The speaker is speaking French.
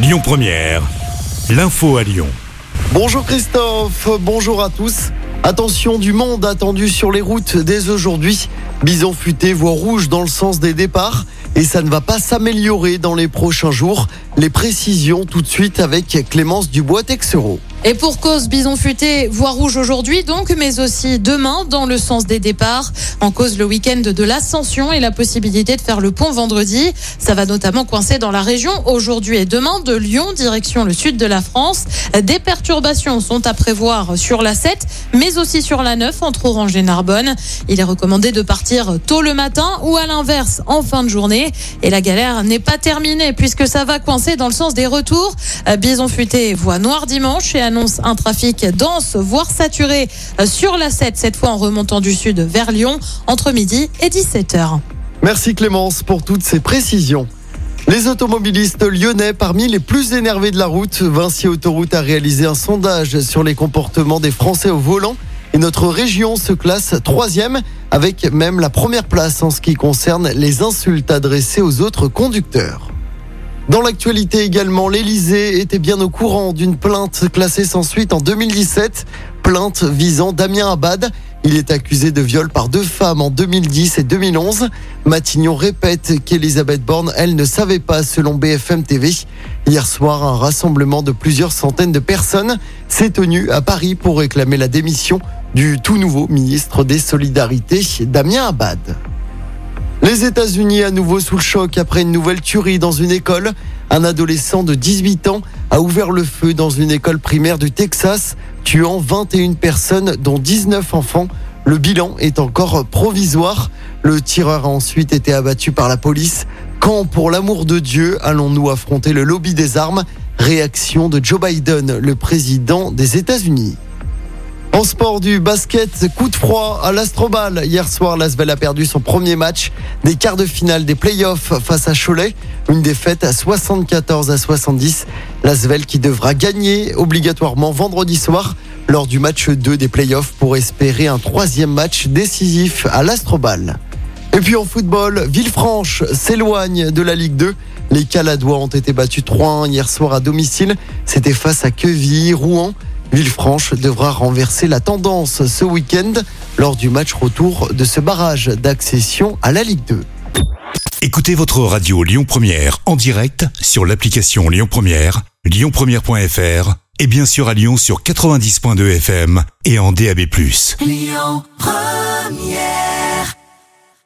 Lyon Première, l'info à Lyon. Bonjour Christophe, bonjour à tous. Attention du monde attendu sur les routes dès aujourd'hui. Bison futé, voie rouge dans le sens des départs. Et ça ne va pas s'améliorer dans les prochains jours. Les précisions tout de suite avec Clémence Dubois-Texereau. Et pour cause, bison futé, voie rouge aujourd'hui donc, mais aussi demain dans le sens des départs. En cause le week-end de l'ascension et la possibilité de faire le pont vendredi. Ça va notamment coincer dans la région aujourd'hui et demain de Lyon, direction le sud de la France. Des perturbations sont à prévoir sur la 7, mais aussi sur la 9 entre Orange et Narbonne. Il est recommandé de partir tôt le matin ou à l'inverse en fin de journée. Et la galère n'est pas terminée puisque ça va coincer dans le sens des retours. Bison futé, voie noire dimanche et annonce un trafic dense, voire saturé sur la 7, cette fois en remontant du sud vers Lyon, entre midi et 17h. Merci Clémence pour toutes ces précisions. Les automobilistes lyonnais parmi les plus énervés de la route, Vinci Autoroute a réalisé un sondage sur les comportements des Français au volant et notre région se classe troisième avec même la première place en ce qui concerne les insultes adressées aux autres conducteurs. Dans l'actualité également, l'Elysée était bien au courant d'une plainte classée sans suite en 2017, plainte visant Damien Abad. Il est accusé de viol par deux femmes en 2010 et 2011. Matignon répète qu'Elisabeth Borne, elle, ne savait pas selon BFM TV. Hier soir, un rassemblement de plusieurs centaines de personnes s'est tenu à Paris pour réclamer la démission du tout nouveau ministre des Solidarités, Damien Abad. Les États-Unis à nouveau sous le choc après une nouvelle tuerie dans une école. Un adolescent de 18 ans a ouvert le feu dans une école primaire du Texas, tuant 21 personnes, dont 19 enfants. Le bilan est encore provisoire. Le tireur a ensuite été abattu par la police. Quand, pour l'amour de Dieu, allons-nous affronter le lobby des armes? Réaction de Joe Biden, le président des États-Unis. En sport du basket, coup de froid à l'Astrobal. Hier soir, l'Asvel a perdu son premier match des quarts de finale des playoffs face à Cholet. Une défaite à 74 à 70. L'Asvel qui devra gagner obligatoirement vendredi soir lors du match 2 des playoffs pour espérer un troisième match décisif à l'Astrobal. Et puis en football, Villefranche s'éloigne de la Ligue 2. Les Caladois ont été battus 3-1 hier soir à domicile. C'était face à Quevilly, Rouen. Villefranche devra renverser la tendance ce week-end lors du match retour de ce barrage d'accession à la Ligue 2. Écoutez votre radio Lyon Première en direct sur l'application Lyon Première, lyonpremière.fr et bien sûr à Lyon sur 90.2 FM et en DAB+. Lyon Première